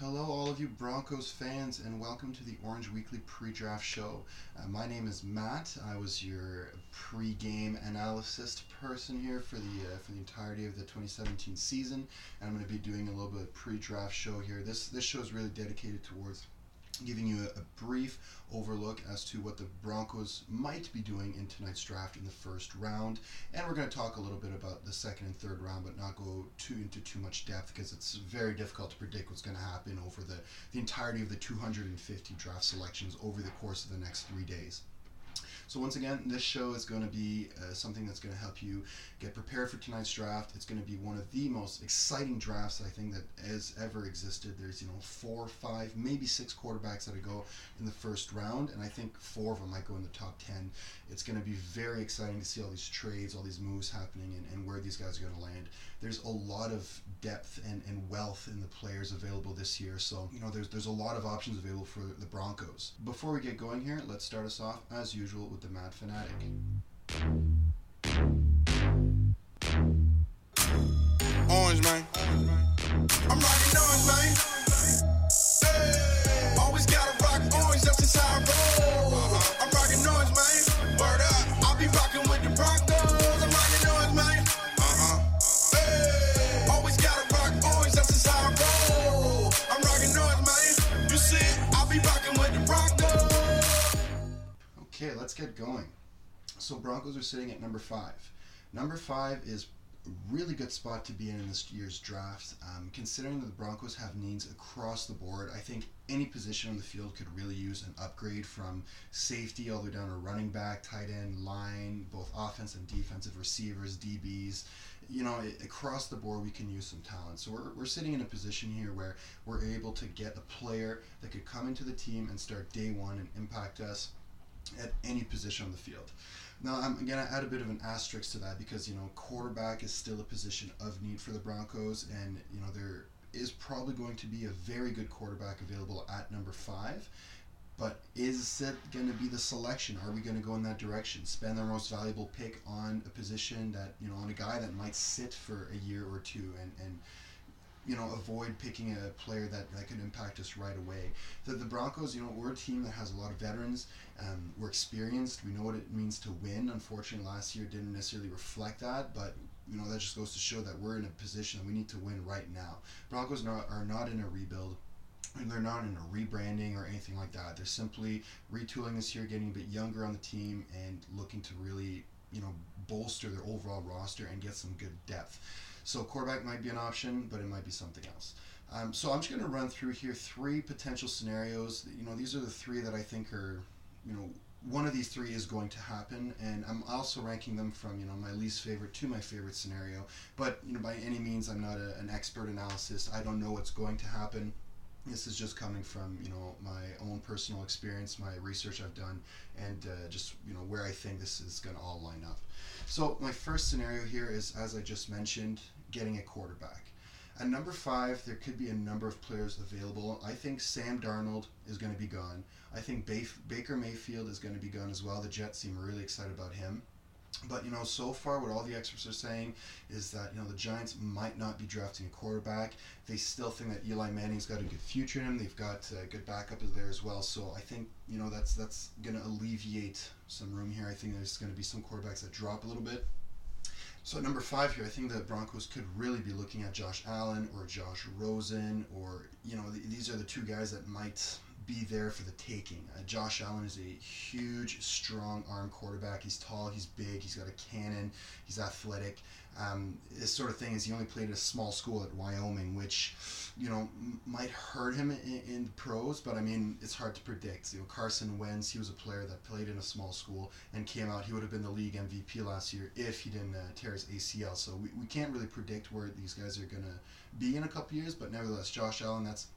Hello, all of you Broncos fans, and welcome to the Orange Weekly pre draft show. Uh, my name is Matt. I was your pre game analysis person here for the uh, for the entirety of the 2017 season, and I'm going to be doing a little bit of pre draft show here. This, this show is really dedicated towards giving you a, a, brief overlook as to what the Broncos might be doing in tonight's draft in the first round. And we're going to talk a little bit about the second and third round, but not go too into too much depth because it's very difficult to predict what's going to happen over the, the entirety of the 250 draft selections over the course of the next three days. So once again, this show is going to be uh, something that's going to help you get prepared for tonight's draft. It's going to be one of the most exciting drafts I think that has ever existed. There's you know four, five, maybe six quarterbacks that go in the first round, and I think four of them might go in the top ten. It's going to be very exciting to see all these trades, all these moves happening, and, and where these guys are going to land. There's a lot of depth and, and wealth in the players available this year, so you know there's there's a lot of options available for the Broncos. Before we get going here, let's start us off as usual the Mad Fanatic. Orange, man. I'm rocking orange, man. Okay, let's get going. So Broncos are sitting at number five. Number five is a really good spot to be in in this year's draft. Um, considering that the Broncos have needs across the board, I think any position on the field could really use an upgrade from safety all the way down to running back, tight end, line, both offense and defensive receivers, DBs. You know, it, across the board, we can use some talent. So we're, we're sitting in a position here where we're able to get a player that could come into the team and start day one and impact us at any position on the field. Now, I'm going to add a bit of an asterisk to that because, you know, quarterback is still a position of need for the Broncos, and, you know, there is probably going to be a very good quarterback available at number five. But is it going to be the selection? Are we going to go in that direction? Spend their most valuable pick on a position that, you know, on a guy that might sit for a year or two and, and you know, avoid picking a player that, that could impact us right away. The, the Broncos, you know, we're a team that has a lot of veterans. Um, we're experienced. We know what it means to win. Unfortunately, last year didn't necessarily reflect that, but you know that just goes to show that we're in a position that we need to win right now. Broncos not, are not in a rebuild. And they're not in a rebranding or anything like that. They're simply retooling this year, getting a bit younger on the team, and looking to really, you know, bolster their overall roster and get some good depth. So quarterback might be an option, but it might be something else. Um, so I'm just going to run through here three potential scenarios. You know, these are the three that I think are, you know, one of these three is going to happen, and I'm also ranking them from you know my least favorite to my favorite scenario. But you know, by any means, I'm not a, an expert analysis. I don't know what's going to happen. This is just coming from you know my own personal experience, my research I've done, and uh, just you know where I think this is going to all line up. So my first scenario here is, as I just mentioned, getting a quarterback. At number five, there could be a number of players available. I think Sam Darnold is going to be gone. I think Baker Mayfield is going to be gone as well. The Jets seem really excited about him. But you know, so far, what all the experts are saying is that you know the Giants might not be drafting a quarterback. They still think that Eli Manning's got a good future in him. They've got a good backup there as well. So I think you know that's that's going to alleviate some room here. I think there's going to be some quarterbacks that drop a little bit. So at number five here, I think the Broncos could really be looking at Josh Allen or Josh Rosen, or you know, th- these are the two guys that might be there for the taking. Uh, Josh Allen is a huge, strong arm quarterback. He's tall, he's big, he's got a cannon, he's athletic. Um, this sort of thing is he only played at a small school at Wyoming, which, you know, m- might hurt him in, in pros, but I mean, it's hard to predict. You know, Carson Wentz, he was a player that played in a small school and came out. He would have been the league MVP last year if he didn't uh, tear his ACL. So we, we can't really predict where these guys are going to be in a couple years, but nevertheless, Josh Allen, that's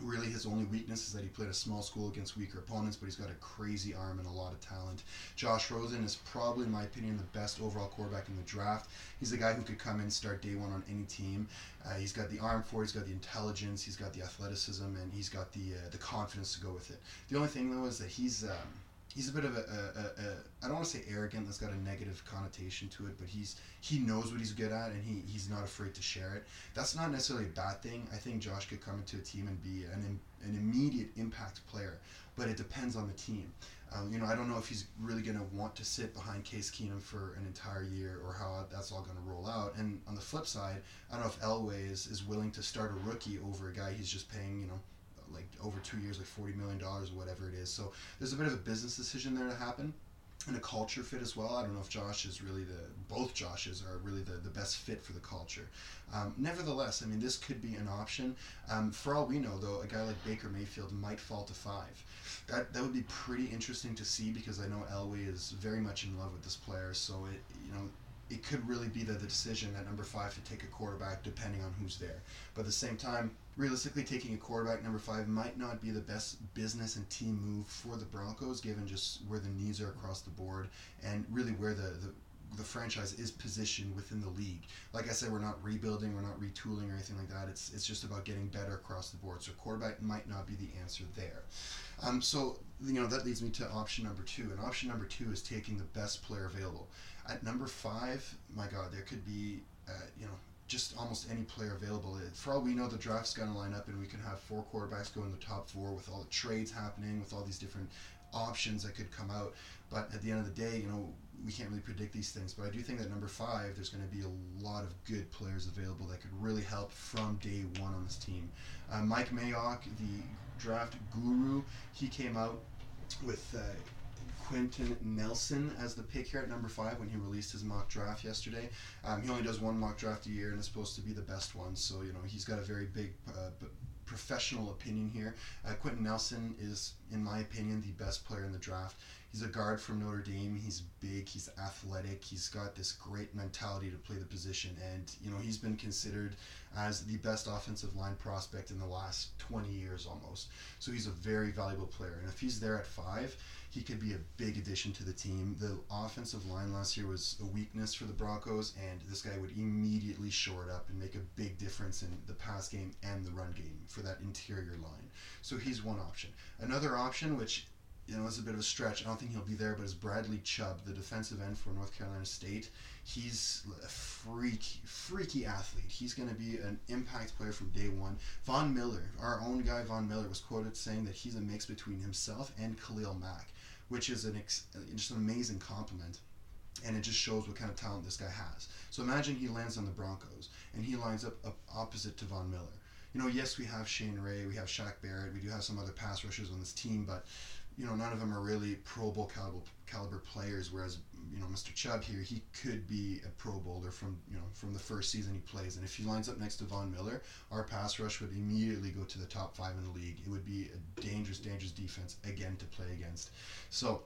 Really, his only weakness is that he played a small school against weaker opponents, but he's got a crazy arm and a lot of talent. Josh Rosen is probably, in my opinion, the best overall quarterback in the draft. He's the guy who could come in start day one on any team. Uh, he's got the arm for it, he's got the intelligence, he's got the athleticism, and he's got the uh, the confidence to go with it. The only thing though is that he's um, he's a bit of a, a, a, a I don't want to say arrogant. That's got a negative connotation to it, but he's he knows what he's good at, and he, he's not afraid to share it. That's not necessarily a bad thing. I think Josh could come into a team and be an an immediate impact player, but it depends on the team. Um, you know, I don't know if he's really going to want to sit behind Case Keenum for an entire year or how that's all going to roll out. And on the flip side, I don't know if Elway is, is willing to start a rookie over a guy he's just paying, you know, like over two years, like forty million dollars whatever it is. So there's a bit of a business decision there to happen, and a culture fit as well. I don't know if Josh is really the both Joshes are really the, the best fit for the culture. Um, nevertheless, I mean this could be an option. Um, for all we know, though, a guy like Baker Mayfield might fall to five. That that would be pretty interesting to see because I know Elway is very much in love with this player. So it you know it could really be the, the decision at number five to take a quarterback depending on who's there. But at the same time, realistically, taking a quarterback number five might not be the best business and team move for the Broncos, given just where the needs are across the board and really where the, the the franchise is positioned within the league. Like I said, we're not rebuilding, we're not retooling or anything like that. It's it's just about getting better across the board. So quarterback might not be the answer there. Um, so you know that leads me to option number two, and option number two is taking the best player available. At number five, my God, there could be, uh, you know, just almost any player available. For all we know, the draft's going to line up, and we can have four quarterbacks go in the top four with all the trades happening, with all these different options that could come out. But at the end of the day, you know, we can't really predict these things. But I do think that number five, there's going to be a lot of good players available that could really help from day one on this team. Uh, Mike Mayock, the draft guru, he came out with. Uh, Quenton Nelson as the pick here at number five when he released his mock draft yesterday. Um, he only does one mock draft a year and it's supposed to be the best one, so you know he's got a very big uh, professional opinion here. Uh, Quenton Nelson is, in my opinion, the best player in the draft. He's a guard from Notre Dame. He's big. He's athletic. He's got this great mentality to play the position, and you know he's been considered as the best offensive line prospect in the last 20 years almost. So he's a very valuable player, and if he's there at five, he could be a big addition to the team. The offensive line last year was a weakness for the Broncos, and this guy would immediately shore it up and make a big difference in the pass game and the run game for that interior line. So he's one option. Another option, which you know, is a bit of a stretch. I don't think he'll be there, but it's Bradley Chubb, the defensive end for North Carolina State. He's a freaky, freaky athlete. He's going to be an impact player from day one. Von Miller, our own guy Von Miller, was quoted saying that he's a mix between himself and Khalil Mack which is an ex- just an amazing compliment. And it just shows what kind of talent this guy has. So imagine he lands on the Broncos and he lines up, up opposite to Von Miller. You know, yes, we have Shane Ray, we have Shaq Barrett, we do have some other pass rushers on this team, but you know, none of them are really Pro Bowl caliber, caliber players. Whereas, you know, Mr. Chubb here, he could be a Pro Bowler from you know from the first season he plays. And if he lines up next to Von Miller, our pass rush would immediately go to the top five in the league. It would be a dangerous, dangerous defense again to play against. So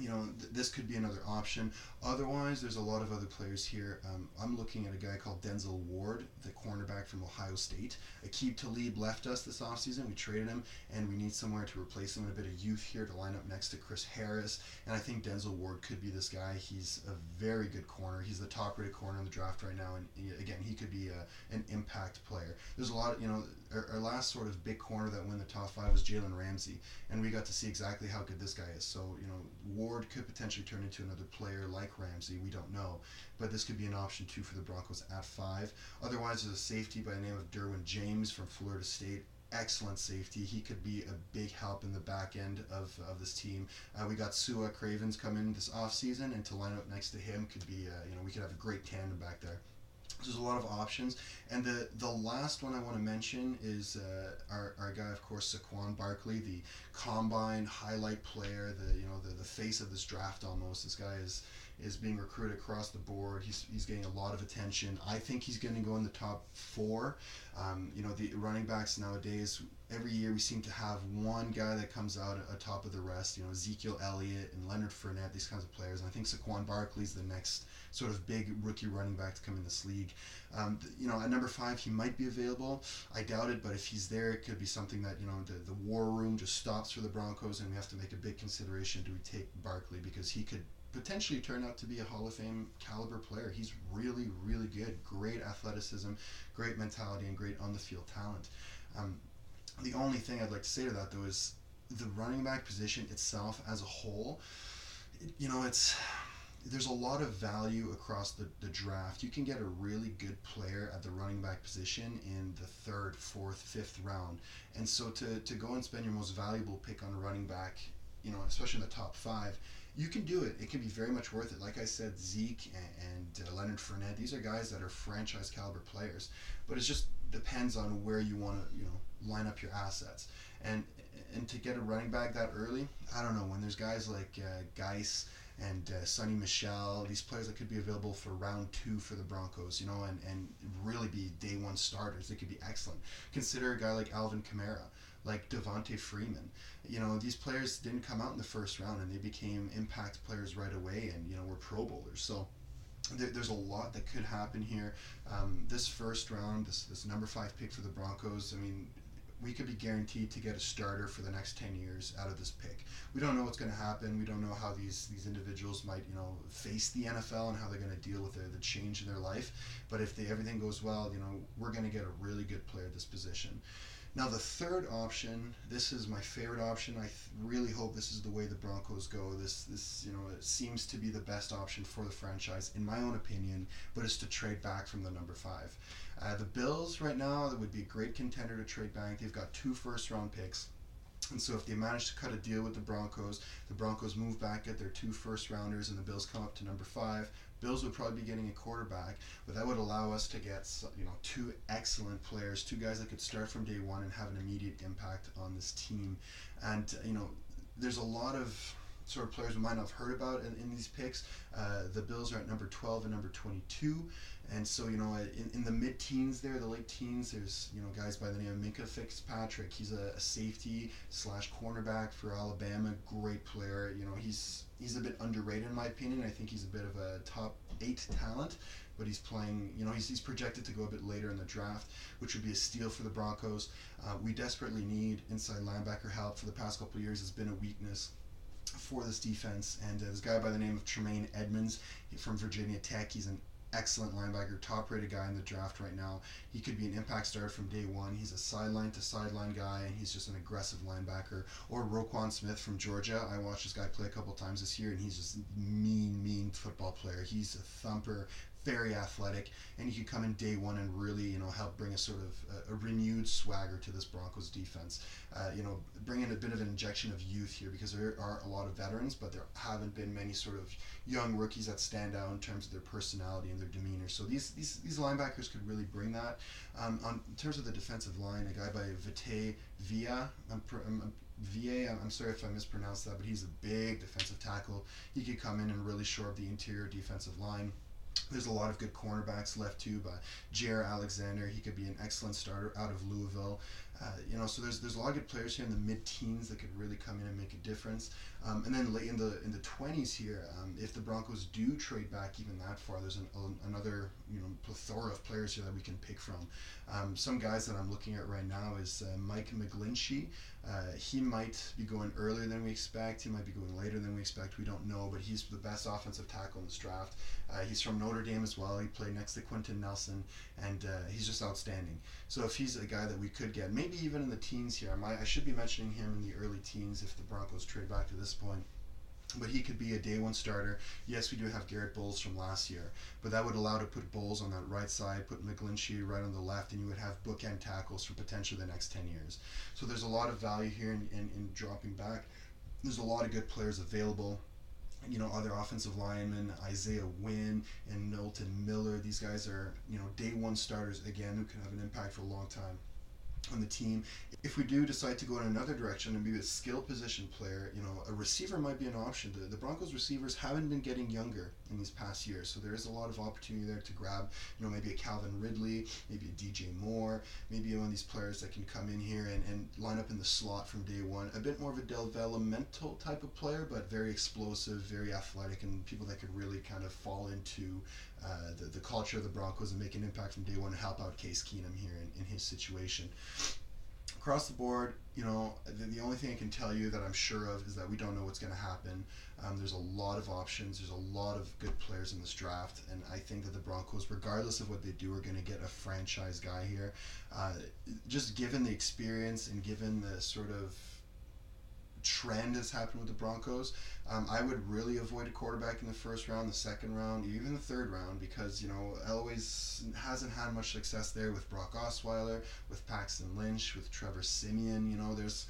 you know, th- this could be another option. Otherwise, there's a lot of other players here. Um, I'm looking at a guy called Denzel Ward, the cornerback from Ohio State. Aqib Talib left us this offseason. We traded him, and we need somewhere to replace him. And a bit of youth here to line up next to Chris Harris. And I think Denzel Ward could be this guy. He's a very good corner. He's the top rated corner in the draft right now. And again, he could be a, an impact player. There's a lot of, you know, our, our last sort of big corner that won the top five was Jalen Ramsey. And we got to see exactly how good this guy is. So, you know, Ward could potentially turn into another player like Ramsey. We don't know. But this could be an option too for the Broncos at five. Otherwise, there's a safety by the name of Derwin James from Florida State excellent safety. He could be a big help in the back end of, of this team. Uh, we got Sua Cravens come in this offseason, and to line up next to him could be, uh, you know, we could have a great tandem back there. There's a lot of options, and the the last one I want to mention is uh, our, our guy, of course, Saquon Barkley, the combine highlight player, the you know the, the face of this draft almost. This guy is is being recruited across the board. He's, he's getting a lot of attention. I think he's going to go in the top four. Um, you know, the running backs nowadays, every year we seem to have one guy that comes out atop of the rest. You know, Ezekiel Elliott and Leonard Fournette, these kinds of players. And I think Saquon Barkley's the next sort of big rookie running back to come in this league. Um, you know, at number five, he might be available. I doubt it, but if he's there, it could be something that, you know, the, the war room just stops for the Broncos and we have to make a big consideration. Do we take Barkley? Because he could potentially turn out to be a Hall of Fame caliber player. He's really, really good. Great athleticism, great mentality, and great on the field talent. Um, the only thing I'd like to say to that though is the running back position itself as a whole, you know, it's there's a lot of value across the, the draft. You can get a really good player at the running back position in the third, fourth, fifth round. And so to, to go and spend your most valuable pick on a running back, you know, especially in the top five, you can do it. It can be very much worth it. Like I said, Zeke and, and uh, Leonard Fournette, these are guys that are franchise caliber players. But it just depends on where you want to, you know, line up your assets. And and to get a running back that early, I don't know. When there's guys like uh, Guice and uh, Sony Michel, these players that could be available for round two for the Broncos, you know, and, and really be day one starters. They could be excellent. Consider a guy like Alvin Kamara, like Devonta Freeman. You know, these players didn't come out in the first round and they became impact players right away and, you know, were Pro Bowlers. So there, there's a lot that could happen here. Um, this first round, this, this number five pick for the Broncos, I mean, we could be guaranteed to get a starter for the next 10 years out of this pick. We don't know what's going to happen. We don't know how these, these individuals might, you know, face the NFL and how they're going to deal with the, the change in their life. But if they, everything goes well, you know, we're going to get a really good player at this position. Now the third option, this is my favorite option. I th- really hope this is the way the Broncos go. This, this, you know, it seems to be the best option for the franchise, in my own opinion. But it's to trade back from the number five. Uh, the Bills right now that would be a great contender to trade back. They've got two first round picks. And so if they manage to cut a deal with the Broncos, the Broncos move back at their two first rounders and the Bills come up to number five. Bills would probably be getting a quarterback, but that would allow us to get you know two excellent players, two guys that could start from day one and have an immediate impact on this team. And you know, there's a lot of sort of players we might not have heard about in, in these picks. Uh, the Bills are at number 12 and number 22. And so, you know, in, in the mid teens there, the late teens, there's, you know, guys by the name of Minkah Fitzpatrick. He's a, a safety slash cornerback for Alabama. Great player. You know, he's he's a bit underrated in my opinion. I think he's a bit of a top eight talent, but he's playing, you know, he's, he's projected to go a bit later in the draft, which would be a steal for the Broncos. Uh, we desperately need inside linebacker help for the past couple years. has been a weakness for this defense. And uh, this guy by the name of Tremaine Edmunds from Virginia Tech, he's an excellent linebacker, top rated guy in the draft right now. He could be an impact starter from day one. He's a sideline to sideline guy, and he's just an aggressive linebacker. Or Roquan Smith from Georgia. I watched this guy play a couple times this year, and he's just mean, mean football player. He's a thumper, very athletic, and he could come in day one and really, you know, help bring a sort of a, a renewed swagger to this Broncos defense. Uh, you know, bring in a bit of an injection of youth here because there are a lot of veterans, but there haven't been many sort of young rookies that stand out in terms of their personality and their demeanor. So these these, these linebackers could really bring that. Um, on in terms of the defensive line, a guy by Vite Villa, I'm, pr- I'm VA, I'm sorry if I mispronounced that, but he's a big defensive tackle. He could come in and really shore up the interior defensive line. There's a lot of good cornerbacks left too, but Jaire Alexander, he could be an excellent starter out of Louisville. Uh, you know, so there's there's a lot of good players here in the mid-teens that could really come in and make a difference. Um, and then late in the in the 20s here, um, if the Broncos do trade back even that far, there's an, another you know plethora of players here that we can pick from. Um, some guys that I'm looking at right now is uh, Mike McGlinchey. Uh, he might be going earlier than we expect. He might be going later than we expect. We don't know, but he's the best offensive tackle in this draft. Uh, he's from Notre Dame as well. He played next to Quenton Nelson, and uh, he's just outstanding. So if he's a guy that we could get, maybe even in the teens here, I, might, I should be mentioning him in the early teens if the Broncos trade back to this point but he could be a day one starter. Yes, we do have Garrett Bolles from last year, but that would allow to put Bolles on that right side, put McGlinchey right on the left, and you would have bookend tackles for potentially the next 10 years. So there's a lot of value here in, in, in dropping back. There's a lot of good players available you know, other offensive linemen, Isaiah Wynn and Kolton Miller. These guys are, you know, day one starters again who can have an impact for a long time on the team. If we do decide to go in another direction and be a skill position player, you know, a receiver might be an option. The, the Broncos receivers haven't been getting younger in these past years, so there is a lot of opportunity there to grab, you know, maybe a Calvin Ridley, maybe a DJ Moore, maybe one of these players that can come in here and, and line up in the slot from day one. A bit more of a developmental type of player, but very explosive, very athletic, and people that could really kind of fall into uh, the, the culture of the Broncos and make an impact from day one and help out Case Keenum here in, in his situation. Across the board, you know, the, the only thing I can tell you that I'm sure of is that we don't know what's going to happen. Um, there's a lot of options. There's a lot of good players in this draft, and I think that the Broncos, regardless of what they do, are going to get a franchise guy here. Uh, just given the experience and given the sort of trend has happened with the Broncos. Um, I would really avoid a quarterback in the first round, the second round, even the third round, because you know Elway's hasn't had much success there with Brock Osweiler, with Paxton Lynch, with Trevor Siemian. You know, there's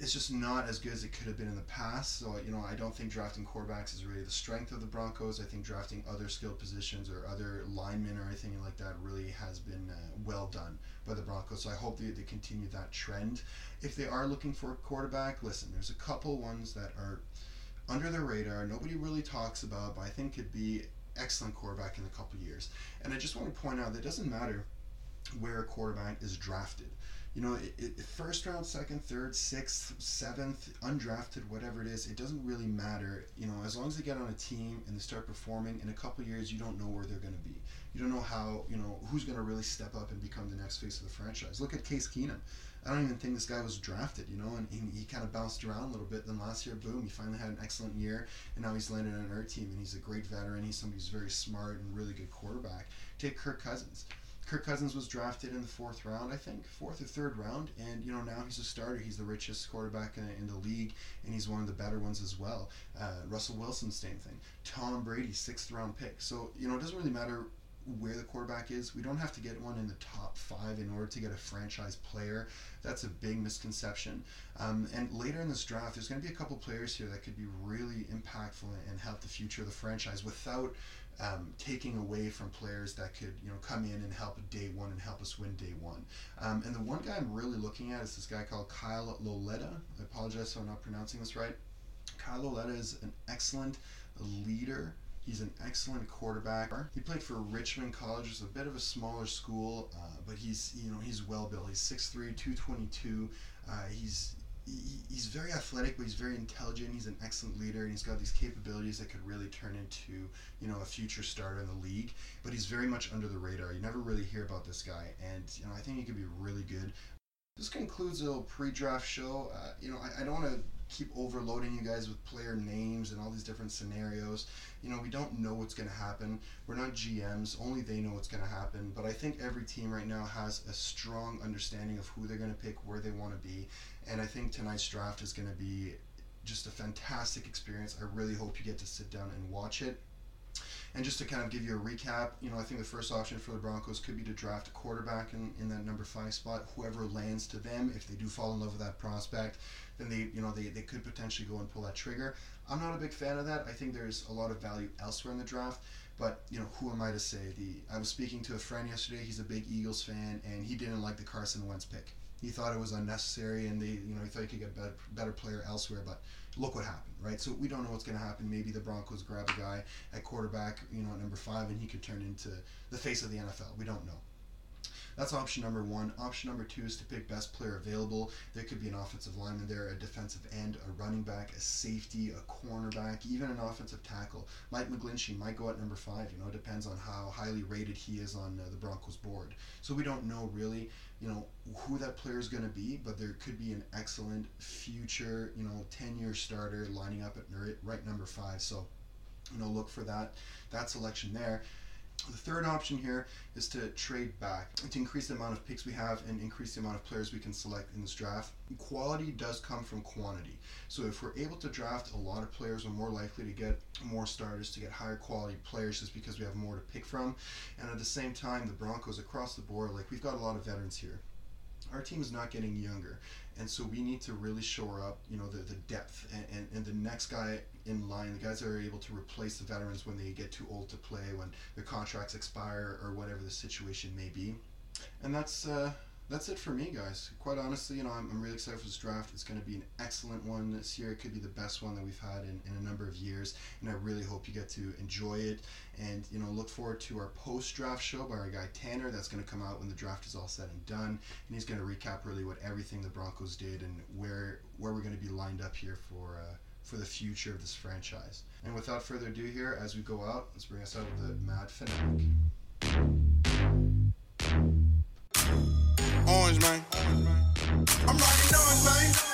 it's just not as good as it could have been in the past. So you know, I don't think drafting quarterbacks is really the strength of the Broncos. I think drafting other skilled positions or other linemen or anything like that really has been uh, well done by the Broncos. So I hope they, they continue that trend. If they are looking for a quarterback, listen, there's a couple ones that are under the radar, nobody really talks about, but I think could be excellent quarterback in a couple years. And I just want to point out that it doesn't matter where a quarterback is drafted. You know, it, it, first round, second, third, sixth, seventh, undrafted, whatever it is, it doesn't really matter. You know, as long as they get on a team and they start performing, in a couple years, you don't know where they're going to be. You don't know how, you know, who's going to really step up and become the next face of the franchise. Look at Case Keenum. I don't even think this guy was drafted, you know, and he, he kind of bounced around a little bit. Then last year, boom, he finally had an excellent year, and now he's landed on our team, and he's a great veteran. He's somebody who's very smart and really good quarterback. Take Kirk Cousins. Kirk Cousins was drafted in the fourth round, I think, fourth or third round, and you know now he's a starter. He's the richest quarterback in, in the league, and he's one of the better ones as well. Uh, Russell Wilson, same thing. Tom Brady, sixth round pick. So you know it doesn't really matter where the quarterback is. We don't have to get one in the top five in order to get a franchise player. That's a big misconception. Um, and later in this draft, there's going to be a couple players here that could be really impactful and help the future of the franchise without um, taking away from players that could you know come in and help day one and help us win day one. Um, and the one guy I'm really looking at is this guy called Kyle Lauletta. I apologize if I'm not pronouncing this right. Kyle Lauletta is an excellent leader He's an excellent quarterback. He played for Richmond College, it's a bit of a smaller school, uh, but he's you know he's well built. He's 6'3", 222. Uh, he's he, he's very athletic, but he's very intelligent. He's an excellent leader, and he's got these capabilities that could really turn into you know a future starter in the league. But he's very much under the radar. You never really hear about this guy, and you know I think he could be really good. This concludes a little pre-draft show. Uh, you know I, I don't want to keep overloading you guys with player names and all these different scenarios. You know, we don't know what's going to happen. We're not GMs, only they know what's going to happen. But I think every team right now has a strong understanding of who they're going to pick, where they want to be. And I think tonight's draft is going to be just a fantastic experience. I really hope you get to sit down and watch it. And just to kind of give you a recap, you know, I think the first option for the Broncos could be to draft a quarterback in, in that number five spot. Whoever lands to them, if they do fall in love with that prospect, then they, you know, they, they could potentially go and pull that trigger. I'm not a big fan of that. I think there's a lot of value elsewhere in the draft. But you know, who am I to say? The I was speaking to a friend yesterday. He's a big Eagles fan, and he didn't like the Carson Wentz pick. He thought it was unnecessary, and they, you know, he thought he could get a better, better player elsewhere. But look what happened, right? So we don't know what's going to happen. Maybe the Broncos grab a guy at quarterback, you know, at number five, and he could turn into the face of the NFL. We don't know. That's option number one. Option number two is to pick best player available. There could be an offensive lineman there, a defensive end, a running back, a safety, a cornerback, even an offensive tackle. Mike McGlinchey might go at number five. You know, it depends on how highly rated he is on uh, the Broncos board. So we don't know really, you know, who that player is going to be, but there could be an excellent future, you know, 10-year starter lining up at right number five. So, you know, look for that that selection there. The third option here is to trade back to increase the amount of picks we have and increase the amount of players we can select in this draft. Quality does come from quantity. So if we're able to draft a lot of players, we're more likely to get more starters, to get higher quality players just because we have more to pick from. And at the same time, the Broncos across the board, like we've got a lot of veterans here our team is not getting younger. And so we need to really shore up you know the, the depth and, and, and the next guy in line the guys that are able to replace the veterans when they get too old to play when their contracts expire or whatever the situation may be. And that's uh, that's it for me, guys. Quite honestly, you know, I'm, I'm really excited for this draft. It's going to be an excellent one this year. It could be the best one that we've had in, in a number of years, and I really hope you get to enjoy it. And you know, look forward to our post-draft show by our guy Tanner. That's going to come out when the draft is all said and done, and he's going to recap really what everything the Broncos did and where where we're going to be lined up here for. Uh, for the future of this franchise. And without further ado, here as we go out, let's bring us out with the Mad Fanatic. Orange, man. I'm rocking orange, man.